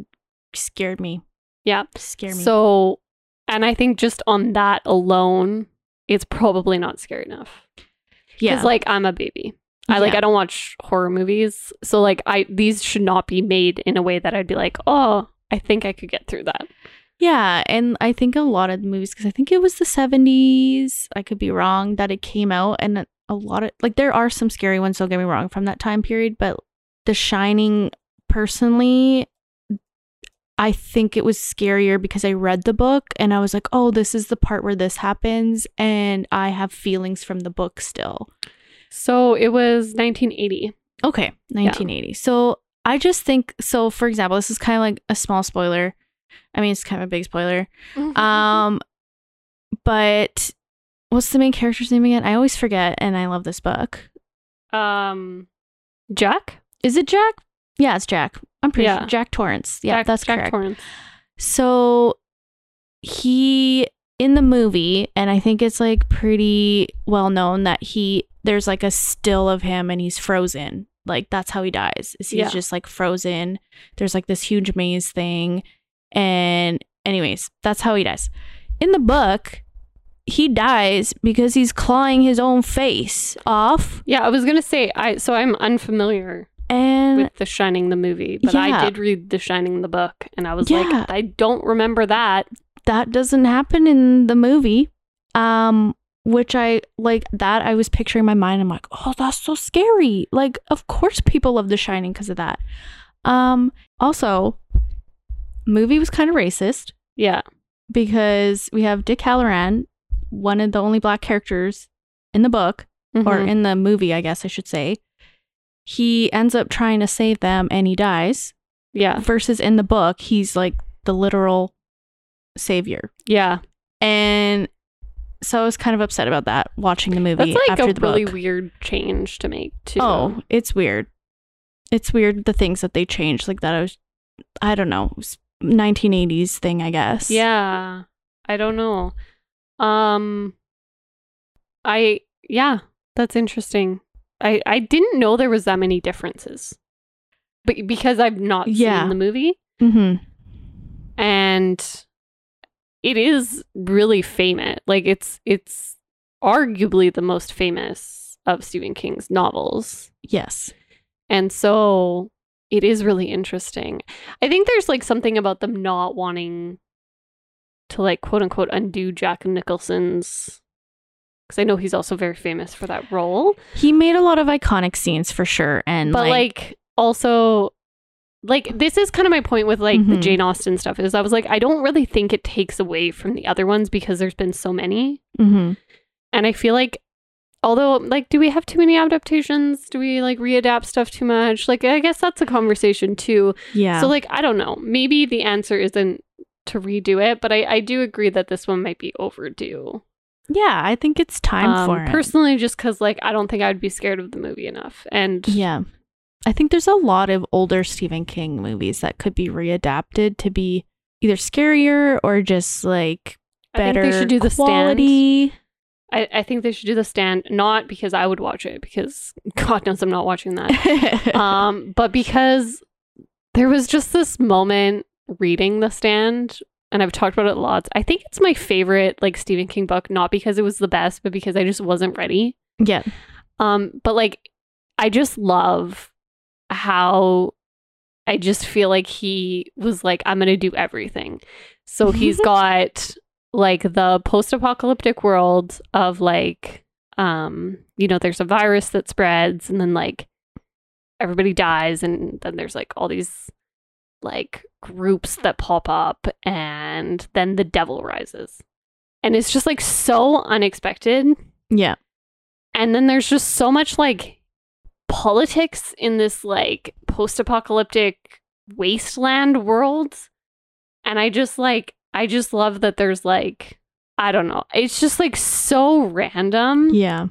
scared me. Yeah. Scare me. So, and I think just on that alone, it's probably not scary enough. yeah, Because like I'm a baby. I like Yeah. I don't watch horror movies. So like I these should not be made in a way that I'd be like, "Oh, I think I could get through that." yeah, and I think a lot of the movies because I think it was the seventies. I could be wrong that it came out, and a lot of like there are some scary ones. Don't get me wrong from that time period, but The Shining, personally. I think it was scarier because I read the book and I was like, oh, this is the part where this happens. And I have feelings from the book still. So, it was 1980. Okay, 1980. So I just think so. For example, this is kind of like a small spoiler. I mean, it's kind of a big spoiler. Um, but what's the main character's name again? I always forget, and I love this book. um Jack? Is it Jack? Yeah, it's Jack. I'm pretty Yeah. sure Jack Torrance. Yeah, Jack, that's Jack correct. Torrance. So he in the movie, and I think it's like pretty well known that he there's like a still of him and he's frozen. Like that's how he dies. Is he's Yeah. just like frozen. There's like this huge maze thing. And anyways, that's how he dies. In the book, he dies because he's clawing his own face off Yeah, I was going to say I so I'm unfamiliar. and with The Shining the movie, but I did read The Shining the book, and I was Yeah. like, I don't remember that. that doesn't happen in the movie. Um, which I like that I was picturing in my mind. I'm like, oh, that's so scary. Like, of course people love The Shining because of that. Um, also, movie was kind of racist Yeah, because we have Dick Hallorann, one of the only black characters in the book or Mhm. in the movie, I guess I should say. He ends up trying to save them and he dies. yeah, Versus in the book, he's like the literal savior. yeah. And so I was kind of upset about that watching the movie That's like after a the really book. weird change to make too. Oh, it's weird. It's weird the things that they changed like that. I was, I don't know, 1980s thing, I guess. yeah. I don't know. Um, I yeah, that's interesting. I I didn't know there was that many differences, but because I've not Yeah. seen the movie. Mm-hmm. and it is really famous like it's it's arguably the most famous of Stephen King's novels Yes. and so it is really interesting i think there's like something about them not wanting to like quote unquote undo Jack Nicholson's because I know he's also very famous for that role He made a lot of iconic scenes for sure. And but like, like, also like this is kind of my point with like the Mhm. Jane Austen stuff is I was like I don't really think it takes away from the other ones because there's been so many mhm. and I feel like although like do we have too many adaptations do we like readapt stuff too much like I guess that's a conversation too yeah. so like I don't know maybe the answer isn't to redo it but I I do agree that this one might be overdue yeah, I think it's time Um, for it. personally just because like I don't think I'd be scared of the movie enough and Yeah. I think there's a lot of older Stephen King movies that could be readapted to be either scarier or just like I think better they should do the stand quality. I, I think they should do the stand not because I would watch it because God knows I'm not watching that. um, but because there was just this moment reading the stand, and I've talked about it lots. I think it's my favorite like Stephen King book, not because it was the best, but because I just wasn't ready. yeah. Um, but like I just love how I just feel like he was like, I'm gonna do everything. So he's got like the post-apocalyptic world of like um, you know, there's a virus that spreads and then like everybody dies and then there's like all these like groups that pop up and then the devil rises. And it's just like so unexpected. Yeah. And then there's just so much like politics in this like post apocalyptic wasteland world. And I just like, I just love that there's like, I don't know. It's just like so random. Yeah.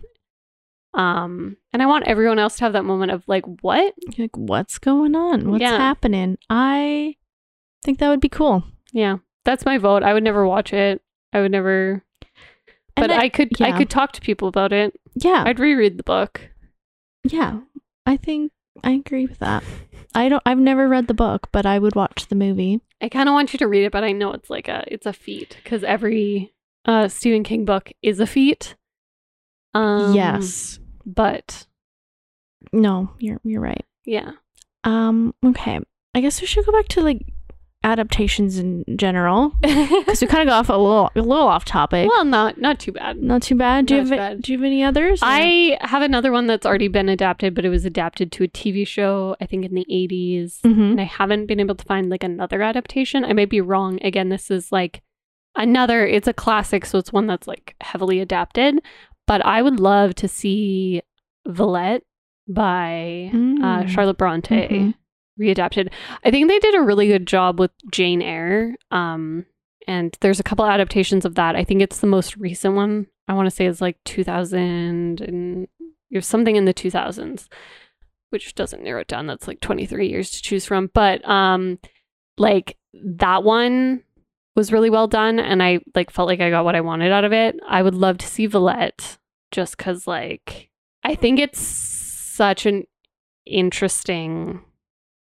Um, and I want everyone else to have that moment of like, what? Like, what's going on? What's Yeah. happening? I think that would be cool. Yeah, that's my vote. I would never watch it. I would never. But then- I could, I could talk to people about it. Yeah. I'd reread the book. yeah. I think I agree with that. I don't I've never read the book, but I would watch the movie. I kind of want you to read it, but I know it's like a it's a feat because every uh Stephen King book is a feat. Um, yes. but No, you're you're right. yeah, Um, okay. I guess we should go back to like adaptations in general because we kind of got off a little a little off topic. well, not not too bad. Not too bad. Do you have bad. do you have any others? or- I have another one that's already been adapted, but it was adapted to a TV show, I think in the 80s. Mhm. And I haven't been able to find like another adaptation. I might be wrong. Again, this is like another, it's a classic, so it's one that's like heavily adapted. But I would love to see Villette by uh, Mm. Charlotte Bronte Mhm. Readapted. I think they did a really good job with Jane Eyre. Um, and there's a couple adaptations of that. I think it's the most recent one. I want to say it's like 2000 and something in the 2000s, which doesn't narrow it down. That's like 23 years to choose from. But um, like that one was really well done, and I like felt like I got what I wanted out of it. I would love to see Villette, just because like I think it's such an interesting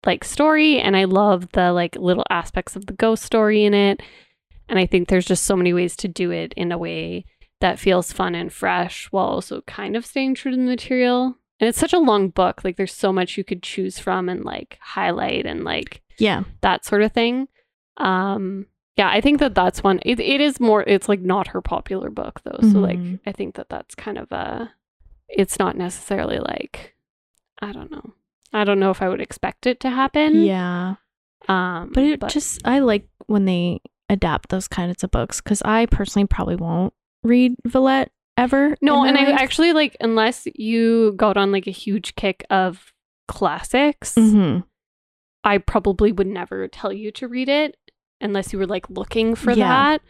like story and I love the like little aspects of the ghost story in it. And I think there's just so many ways to do it in a way that feels fun and fresh while also kind of staying true to the material. and it's such a long book. Like there's so much you could choose from and like highlight and like Yeah. that sort of thing. Um, yeah, I think that that's one. It, it is more. It's like not her popular book though. So like, Mhm. I think that that's kind of a. It's not necessarily like, I don't know. I don't know if I would expect it to happen. Yeah. Um, But it just I like when they adapt those kinds of books because I personally probably won't read Villette ever. no, and my I actually like unless you got on like a huge kick of classics, Mhm. I probably would never tell you to read it unless you were like looking for Yeah. that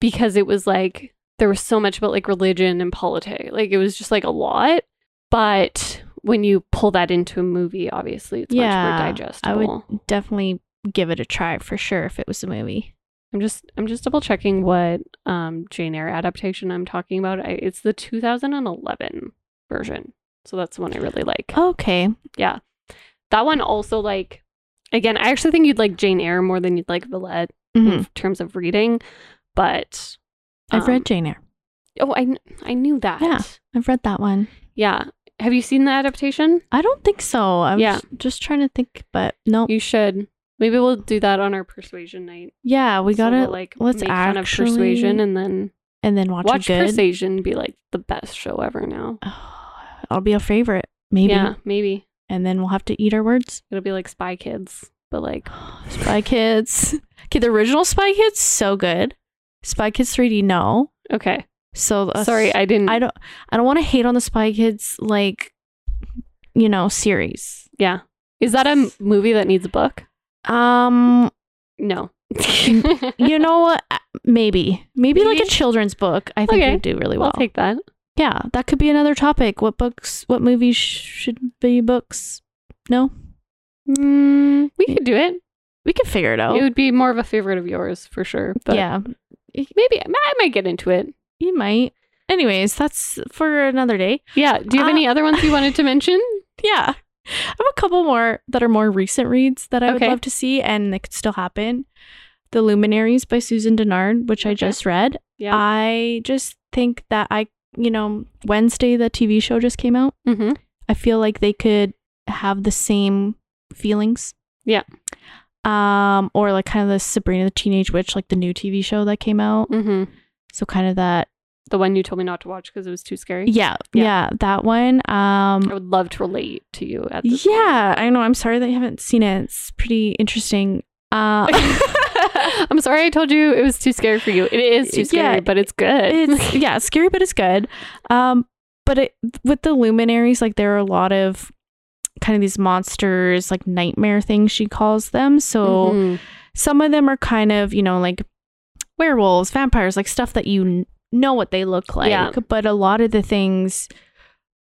because it was like there was so much about like religion and politics. Like it was just like a lot. But when you pull that into a movie, obviously it's Yeah, much more digestible. I would definitely give it a try for sure if it was a movie. I'm just I'm just double checking what um Jane Eyre adaptation I'm talking about. I, it's the 2011 version. So that's the one I really like. Okay. Yeah, that one also like again, I actually think you'd like Jane Eyre more than you'd like Villette. Mhm. in terms of reading, but I've um, read Jane Eyre. Oh, I I knew that. Yeah. I've read that one. Yeah. Have you seen the adaptation? I don't think so. I'm Yeah. just trying to think, but no. You should. Maybe we'll do that on our persuasion night. Yeah, we So gotta we'll, like let's make fun of persuasion and then and then watch, watch persuasion be like the best show ever now. I'll be a favorite, maybe. Yeah, maybe And then we'll have to eat our words. it'll be like Spy Kids, but like Spy Kids. Okay, the original Spy Kids so good. Spy Kids 3D, no. okay. So uh, Sorry, I didn't. I don't. I don't want to hate on the Spy Kids like, you know, series. yeah. Is that a m- movie that needs a book? Um, No. you know what? Uh, Maybe, maybe like a children's book. I think Okay. would do really well. I'll take that. yeah, that could be another topic. What books? What movies sh- should be books? No, Mm, we could do it. we could figure it out. It would be more of a favorite of yours for sure. But yeah, maybe I might get into it. You might. Anyways, that's for another day. Yeah. Do you have Uh, any other ones you wanted to mention? Yeah. I have a couple more that are more recent reads that I would love to see and they could still happen. The Luminaries by Susan Dennard, which I just read. Yeah. I just think that I, you know, Wednesday, the TV show just came out. mm-hmm. I feel like they could have the same feelings. Yeah. Um, or like kind of the Sabrina the Teenage Witch, like the new TV show that came out. Mm-hmm. So kind of that. The one you told me not to watch because it was too scary. Yeah, Yeah. yeah, that one. Um, I would love to relate to you at this. yeah, I know. I'm sorry that you haven't seen it. It's pretty interesting. Uh, I'm sorry I told you it was too scary for you. It is too scary, Yeah, but it's good. it's yeah, scary, but it's good. Um, but it, with the luminaries, like there are a lot of kind of these monsters, like nightmare things she calls them. So Mhm. some of them are kind of you know like werewolves, vampires, like stuff that you know what they look like. Yeah. But a lot of the things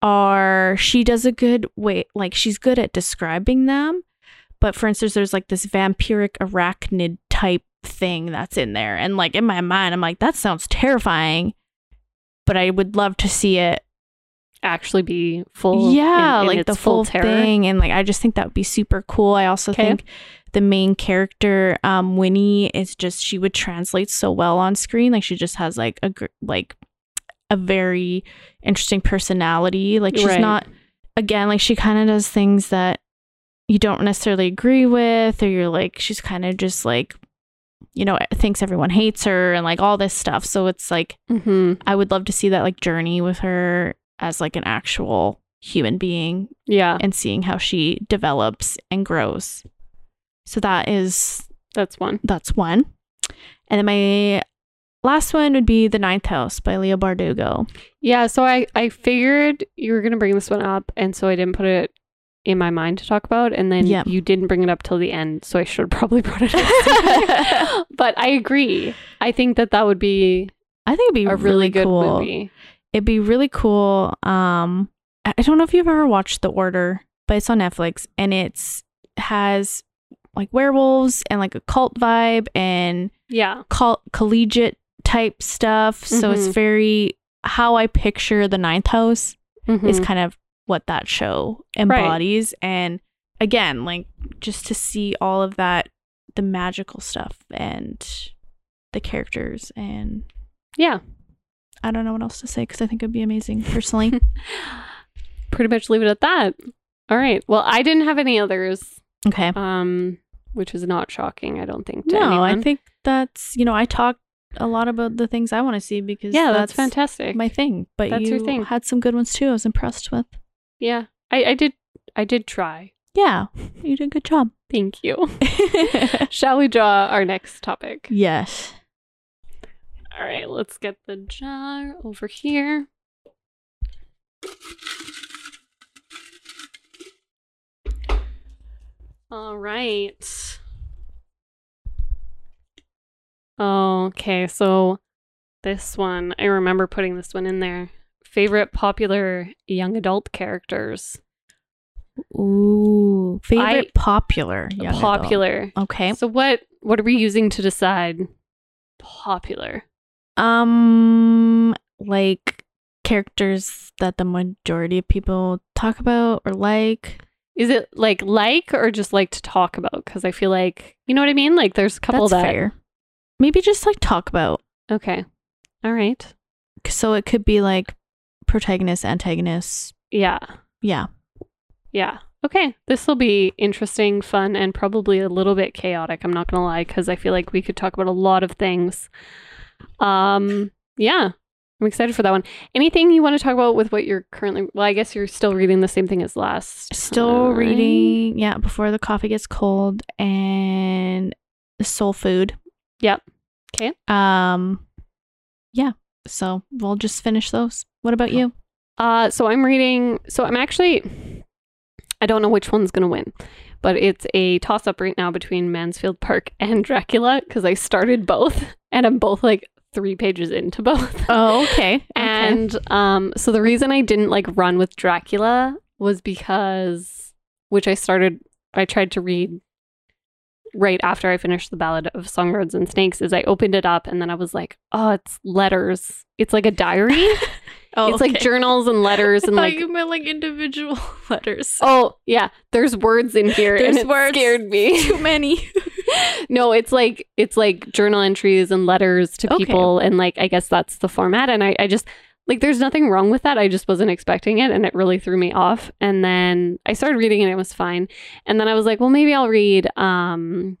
are she does a good way, like she's good at describing them. But for instance, there's like this vampiric arachnid type thing that's in there. And like in my mind, I'm like, that sounds terrifying. But I would love to see it. Actually be full. yeah, in- in like the its full thing. And like, I just think that would be super cool. I also Okay. think the main character, um, Winnie, is just, she would translate so well on screen. Like, she just has like a, gr- like, a very interesting personality. Like, she's Right. not, again, like, she kind of does things that you don't necessarily agree with, or you're like, she's kind of just like, you know, thinks everyone hates her and like all this stuff. So it's like, Mhm. I would love to see that like journey with her as like an actual human being Yeah, and seeing how she develops and grows. So that is that's one. that's one. And then my last one would be The Ninth House by Leigh Bardugo. Yeah, so I I figured you were gonna bring this one up, and so I didn't put it in my mind to talk about, and then Yeah. you didn't bring it up till the end, so I should probably brought it up. but I agree. I think that that would be I think it'd be a really, really good cool. movie. It'd be really cool. Um, I don't know if you've ever watched The Order, but it's on Netflix and it's has like werewolves and like a cult vibe and Yeah, col- collegiate type stuff. So it's Mhm. very how I picture the ninth house is Mhm. kind of what that show embodies. And again, like just to see all of that, the magical stuff and the characters. And yeah. I don't know what else to say because I think it'd be amazing personally. pretty much leave it at that. All right. Well, I didn't have any others, Okay. um, which is not shocking, I don't think. To No, I think that's you know I talk a lot about the things I want to see because yeah, that's, fantastic. my thing. But That's you your thing. had some good ones too. I was impressed with. yeah, I, I did. I did try. Yeah, you did a good job. Thank you. Shall we draw our next topic? yes. All right, let's get the jar over here. All right. Okay, so this one, I remember putting this one in there. Favorite popular young adult characters. Ooh, favorite popular. young adult. popular. Okay. So what what are we using to decide popular? Um, like characters that the majority of people talk about or like. Is it like like or just like to talk about? Because I feel like you know what I mean. Like there's a couple That's that. fair. Maybe just like talk about. Okay. All right. So it could be like protagonist, antagonist. Yeah. Yeah. Yeah. Okay. This will be interesting, fun, and probably a little bit chaotic. I'm not gonna lie, because I feel like we could talk about a lot of things. Um. Yeah. I'm excited for that one. Anything you want to talk about with what you're currently? Well, I guess you're still reading the same thing as last. Still time. reading. Yeah. Before the coffee gets cold and soul food. Yep. Okay. Um. Yeah. So we'll just finish those. What about you? Uh, so I'm reading. So I'm actually. I don't know which one's gonna win, but it's a toss up right now between Mansfield Park and Dracula because I started both, and I'm both like three pages into both. Oh, okay. And um, so the reason I didn't like run with Dracula was because, which I started, I tried to read right after I finished the Ballad of Songbirds and Snakes, is I opened it up and then I was like, oh, it's letters. It's like a diary. oh, it's like journals and letters and like. meant like individual letters. Oh yeah, there's words in here, There's and it words. scared me. Too many. no, it's like it's like journal entries and letters to Okay. people, and like I guess that's the format. And I, I just like there's nothing wrong with that. I just wasn't expecting it, and it really threw me off. And then I started reading, and it was fine. And then I was like, well, maybe I'll read. Um,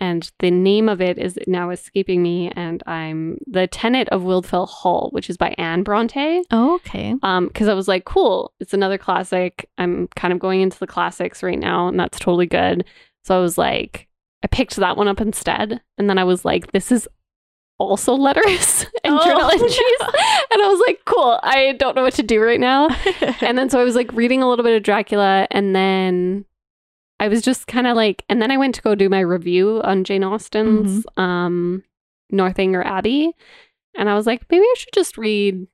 and the name of it is now escaping me, and I'm the tenant of Wildfell Hall, which is by Anne Bronte Oh, okay. um because i was like cool it's another classic. I'm kind of going into the classics right now and that's totally good. So i was like i picked that one up instead and then i was like this is also letters and Oh, journal no. entries. And i was like cool i don't know what to do right now. And then so i was like reading a little bit of dracula and then i was just kind of like and then i went to go do my review on jane austen's um northanger abbey and i was like maybe i should just read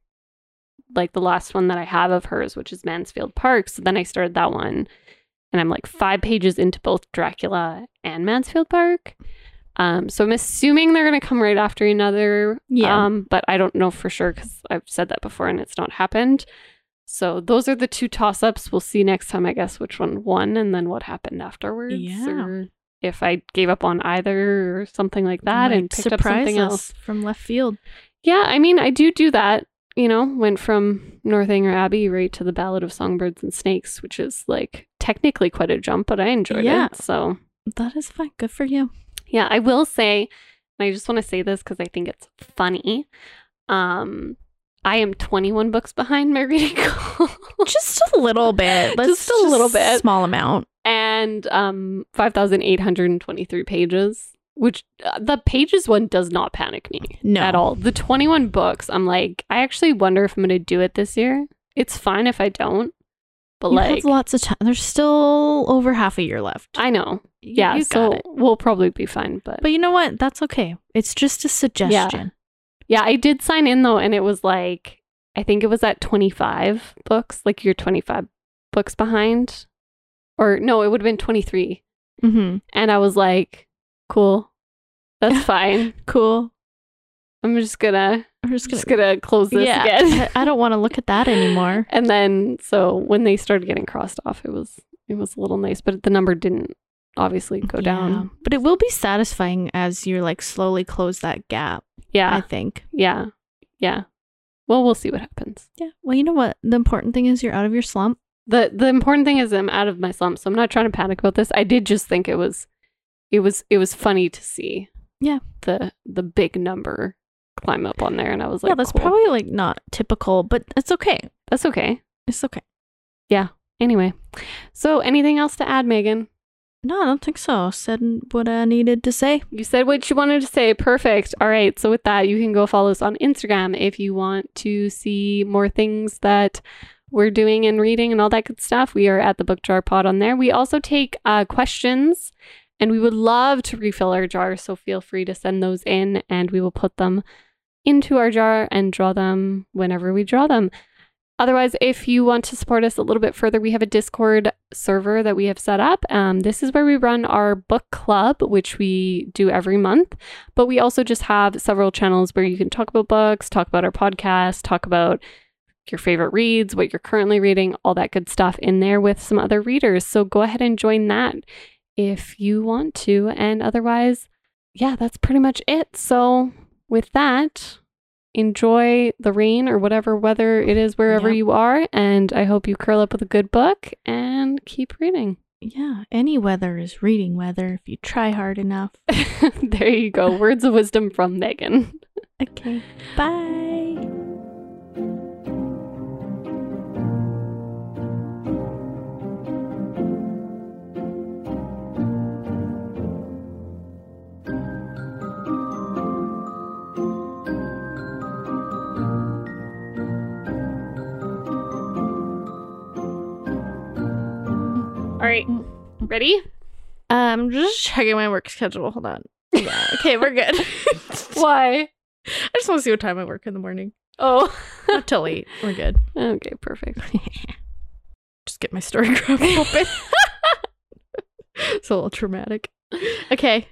like the last one that I have of hers, which is Mansfield Park. So then I started that one, and I'm like five pages into both Dracula and Mansfield Park. Um, so I'm assuming they're gonna come right after another. Yeah. Um, but I don't know for sure because I've said that before and it's not happened. So those are the two toss ups. We'll see next time, I guess, which one won and then what happened afterwards. Yeah. Or if I gave up on either or something like that and picked up something else. from left field. Yeah, I mean, I do do that. You know, went from Northanger Abbey right to the Ballad of Songbirds and Snakes, which is like technically quite a jump, but I enjoyed Yeah. it. So, That is fine. Good for you. yeah, I will say, and I just want to say this because I think it's funny. Um, I am 21 books behind my reading goal. Just a little bit. Let's Just a little bit. Small amount. and um 5823 pages which uh, the pages one does not panic me No. at all the 21 books i'm like i actually wonder if i'm gonna do it this year it's fine if i don't but You like lots of time. There's still over half a year left. i know yeah so it. we'll probably be fine but, But you know what? That's okay. It's just a suggestion. yeah i did sign in though and it was like i think it was at 25 books like you're 25 books behind or no it would have been 23 Mm-hmm. and i was like cool that's fine Cool. i'm just gonna I'm just gonna. just gonna close this yeah, again. I I don't want to look at that anymore. and then so when they started getting crossed off, it was it was a little nice, but the number didn't obviously go Yeah. down. But it will be satisfying as you're like slowly close that gap. I think. yeah, yeah. well, we'll see what happens. Yeah. Well, you know what? The important thing is you're out of your slump. the The important thing is I'm out of my slump, so I'm not trying to panic about this. I did just think it was, it was, it was funny to see. Yeah. The the big number climb up on there, and I was like, yeah, that's cool. probably like not typical, but it's okay. that's okay. It's okay. Yeah. Anyway, so anything else to add, Megan? No, I don't think so. Said what I needed to say. You said what you wanted to say. Perfect. All right. So, with that, you can go follow us on Instagram if you want to see more things that we're doing and reading and all that good stuff. We are at the Book Jar Pod on there. We also take uh, questions and we would love to refill our jar. So, feel free to send those in and we will put them into our jar and draw them whenever we draw them. Otherwise, if you want to support us a little bit further, we have a Discord server that we have set up. Um, this is where we run our book club, which we do every month. But we also just have several channels where you can talk about books, talk about our podcast, talk about your favorite reads, what you're currently reading, all that good stuff in there with some other readers. So go ahead and join that if you want to. And otherwise, yeah, that's pretty much it. So with that, enjoy the rain or whatever weather it is wherever you are. And I hope you curl up with a good book and keep reading. Yeah, any weather is reading weather if you try hard enough. there you go. Words of wisdom from Megan. Okay. Bye. All right. Ready? Um, just checking my work schedule. Hold on. Yeah. Okay, we're good. Why? I just want to see what time I work in the morning. Oh. Not till eight. We're good. okay, perfect. Just get my story graph open. it's a little traumatic. Okay.